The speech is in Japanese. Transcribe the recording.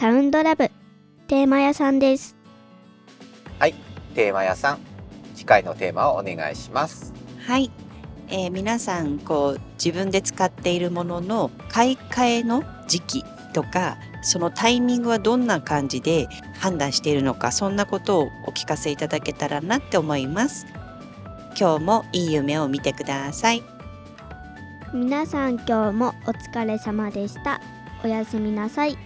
サウンドラブテーマ屋さんです。はい、テーマ屋さん、次回のテーマをお願いします。はい、えー皆さんこう自分で使っているものの買い替えの時期とかそのタイミングはどんな感じで判断しているのかそんなことをお聞かせいただけたらなって思います。今日もいい夢を見てください。皆さん今日もお疲れ様でした。おやすみなさい。